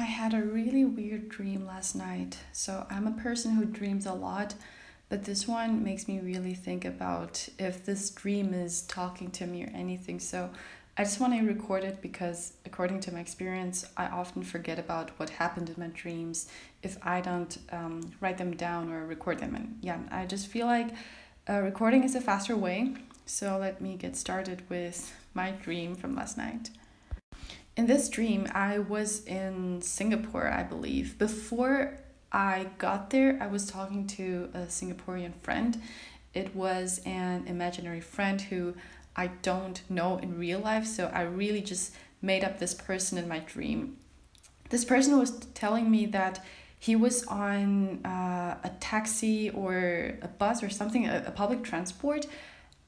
I had a really weird dream last night. So, I'm a person who dreams a lot, but this one makes me really think about if this dream is talking to me or anything. So, I just want to record it because, according to my experience, I often forget about what happened in my dreams if I don't um, write them down or record them. And yeah, I just feel like uh, recording is a faster way. So, let me get started with my dream from last night. In this dream, I was in Singapore, I believe. Before I got there, I was talking to a Singaporean friend. It was an imaginary friend who I don't know in real life, so I really just made up this person in my dream. This person was telling me that he was on uh, a taxi or a bus or something, a, a public transport,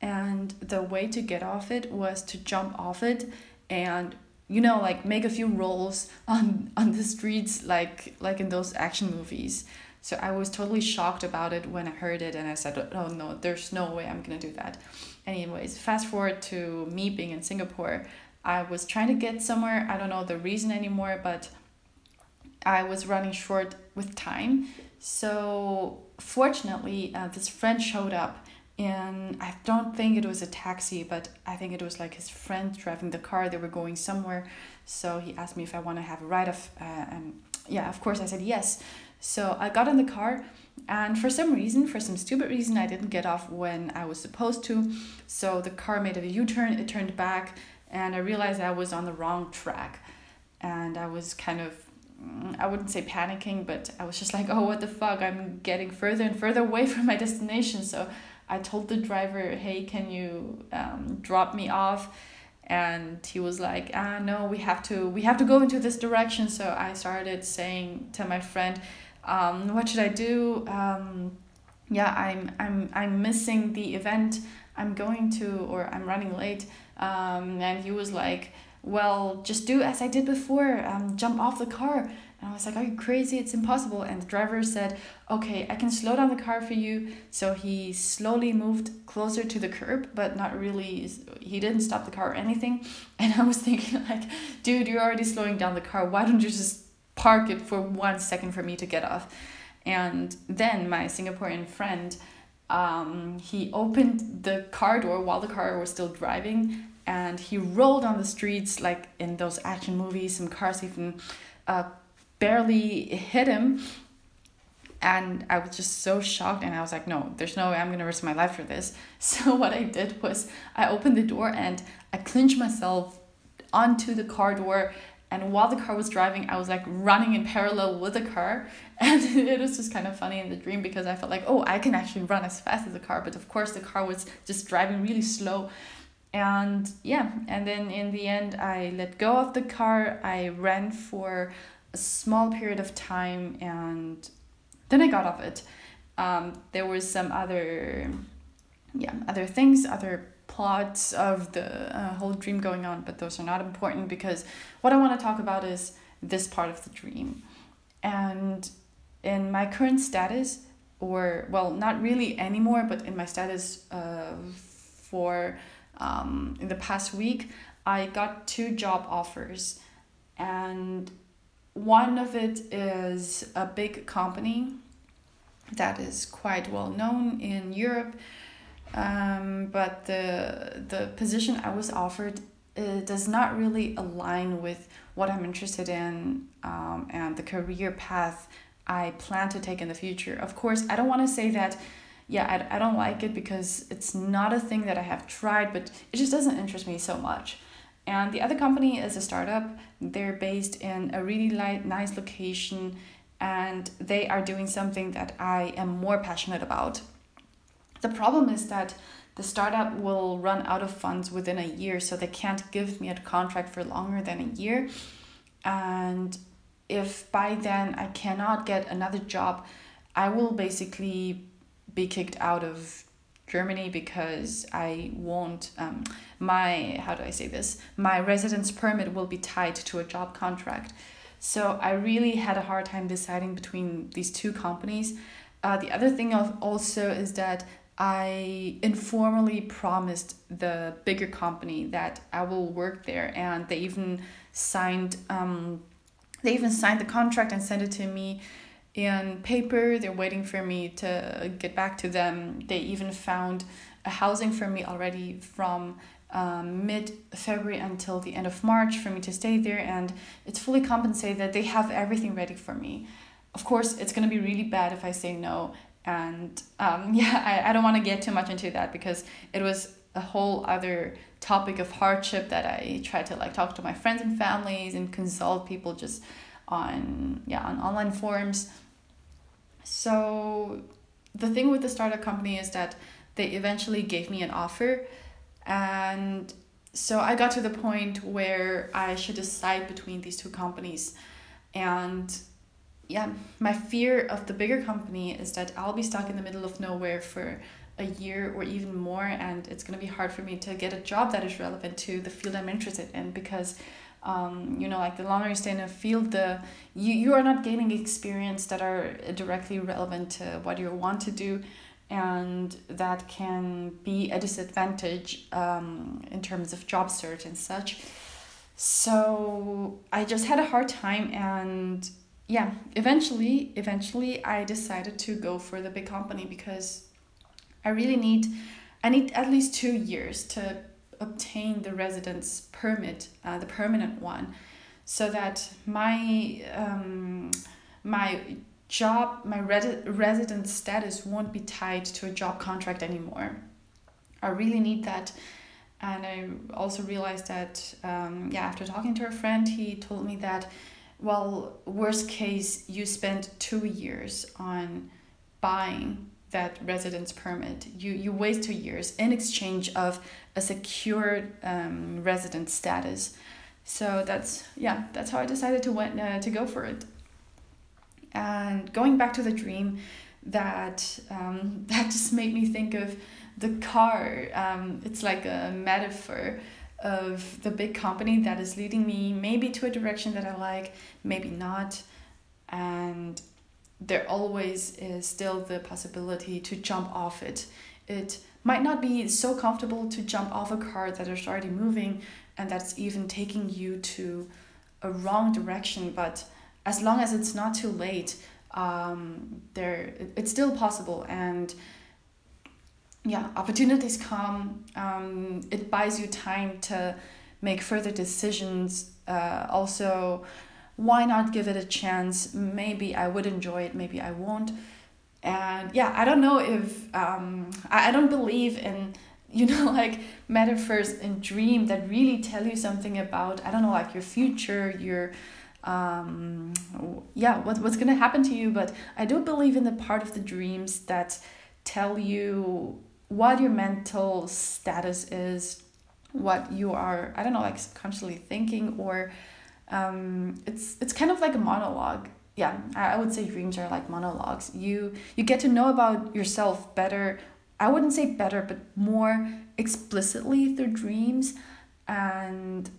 and the way to get off it was to jump off it and you know like make a few rolls on on the streets like like in those action movies. So i was totally shocked about it when i heard it and i said oh no there's no way i'm gonna do that. Anyways fast forward to me being in singapore. I was trying to get somewhere. I don't know the reason anymore but i was running short with time. So fortunately uh, this friend showed up and I don't think it was a taxi, but I think it was like his friend driving the car. They were going somewhere, so he asked me if I want to have a ride. Of uh, and yeah, of course I said yes. So I got in the car, and for some reason, for some stupid reason, I didn't get off when I was supposed to. So the car made a U turn. It turned back, and I realized I was on the wrong track, and I was kind of mm, I wouldn't say panicking, but I was just like, oh, what the fuck? I'm getting further and further away from my destination. So I told the driver, hey, can you um, drop me off? And he was like, ah, no, we have to, we have to go into this direction. So I started saying to my friend, um, what should I do? Um, yeah, I'm, I'm, I'm missing the event I'm going to, or I'm running late. Um, and he was like, well, just do as I did before, um, jump off the car. And I was like, Are you crazy? It's impossible. And the driver said, Okay, I can slow down the car for you. So he slowly moved closer to the curb, but not really, he didn't stop the car or anything. And I was thinking, like, dude, you're already slowing down the car. Why don't you just park it for one second for me to get off? And then my Singaporean friend, um, he opened the car door while the car was still driving and he rolled on the streets like in those action movies. Some cars even uh, barely hit him. And I was just so shocked and I was like no there's no way I'm gonna risk my life for this. So what I did was I opened the door and I clinched myself onto the car door. And while the car was driving I was like running in parallel with the car. And it was just kind of funny in the dream because I felt like oh I can actually run as fast as the car. But of course the car was just driving really slow. And yeah. And then in the end I let go of the car. I ran for a small period of time and then I got off it. Um, there was some other, yeah, other things, other plots of the uh, whole dream going on, but those are not important because what I want to talk about is this part of the dream. And in my current status, or well, not really anymore, but in my status uh, for um, in the past week, I got two job offers, and one of it is a big company that is quite well known in Europe. Um, but the the position I was offered it does not really align with what I'm interested in um, and the career path I plan to take in the future. Of course, I don't want to say that, yeah, I, I don't like it because it's not a thing that I have tried, but it just doesn't interest me so much. And the other company is a startup. They're based in a really light, nice location and they are doing something that I am more passionate about. The problem is that the startup will run out of funds within a year, so they can't give me a contract for longer than a year. And if by then I cannot get another job, I will basically be kicked out of Germany because I won't, um, my, how do I say this? My residence permit will be tied to a job contract. So I really had a hard time deciding between these two companies. Uh, the other thing of also is that I informally promised the bigger company that I will work there, and they even signed um, they even signed the contract and sent it to me in paper. They're waiting for me to get back to them. They even found a housing for me already from um, mid February until the end of March for me to stay there, and it's fully compensated. That they have everything ready for me. Of course, it's gonna be really bad if I say no, and um, yeah, I, I don't want to get too much into that because it was a whole other topic of hardship that I tried to like talk to my friends and families and consult people just on yeah on online forums. So the thing with the startup company is that they eventually gave me an offer and so I got to the point where I should decide between these two companies and yeah, my fear of the bigger company is that I'll be stuck in the middle of nowhere for a year or even more and it's going to be hard for me to get a job that is relevant to the field i'm interested in because um, you know like the longer you stay in a field the you, you are not gaining experience that are directly relevant to what you want to do and that can be a disadvantage um, in terms of job search and such. So i just had a hard time and yeah eventually eventually i decided to go for the big company because I really need, I need at least two years to obtain the residence permit, uh, the permanent one, so that my um, my job, my red resident status won't be tied to a job contract anymore. I really need that. And I also realized that, um, yeah, after talking to a friend, he told me that, well, worst case, you spend two years on buying that residence permit. You, you wait two years in exchange of a secured um, resident status. So that's yeah, that's how I decided to went uh, to go for it. And going back to the dream, that um, that just made me think of the car. Um, it's like a metaphor of the big company that is leading me maybe to a direction that I like, maybe not. And there always is still the possibility to jump off it. It might not be so comfortable to jump off a car that is already moving and that's even taking you to a wrong direction, but as long as it's not too late, um, there it's still possible and yeah opportunities come um, it buys you time to make further decisions uh, also why not give it a chance? Maybe I would enjoy it, maybe I won't. And yeah, I don't know if um, I, I don't believe in you know like metaphors and dream that really tell you something about I don't know like your future, your um yeah what, what's gonna happen to you but i do believe in the part of the dreams that tell you what your mental status is what you are i don't know like subconsciously thinking or um, it's it's kind of like a monologue. Yeah I, I would say dreams are like monologues. You you get to know about yourself better i wouldn't say better but more explicitly through dreams. And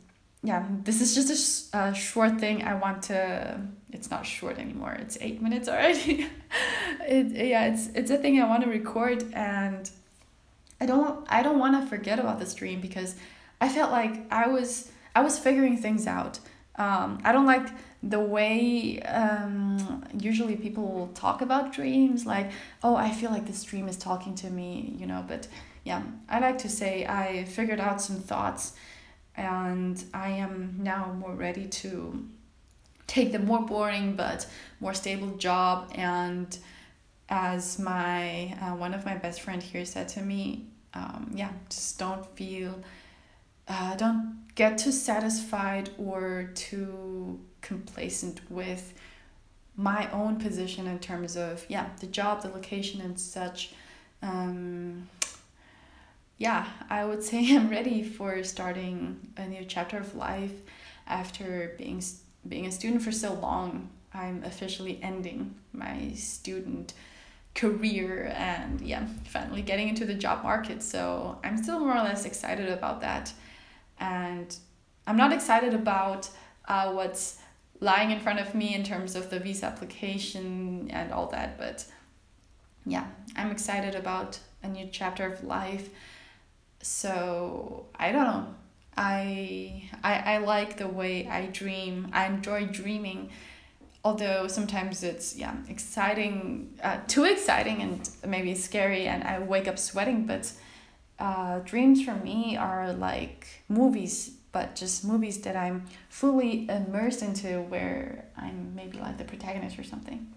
yeah this is just a, a short thing. I want to it's not short anymore. It's eight minutes already. It yeah it's it's a thing i want to record. And i don't i don't want to forget about this dream because i felt like i was i was figuring things out um, I don't like the way um, usually people talk about dreams, like, oh, I feel like this dream is talking to me, you know. But yeah, I like to say I figured out some thoughts and I am now more ready to take the more boring but more stable job. And as my uh, one of my best friend here said to me, um, yeah, just don't feel uh, don't get too satisfied or too complacent with my own position in terms of yeah the job the location and such. Um, yeah i would say i'm ready for starting a new chapter of life after being being a student for so long. I'm officially ending my student career and yeah finally getting into the job market. So i'm still more or less excited about that and I'm not excited about uh, what's lying in front of me in terms of the visa application and all that, but yeah, I'm excited about a new chapter of life. So I don't know. I, I I like the way I dream. I enjoy dreaming, although sometimes it's yeah exciting, uh, too exciting and maybe scary, and I wake up sweating. But uh, dreams for me are like movies, but just movies that I'm fully immersed into, where I'm maybe like the protagonist or something.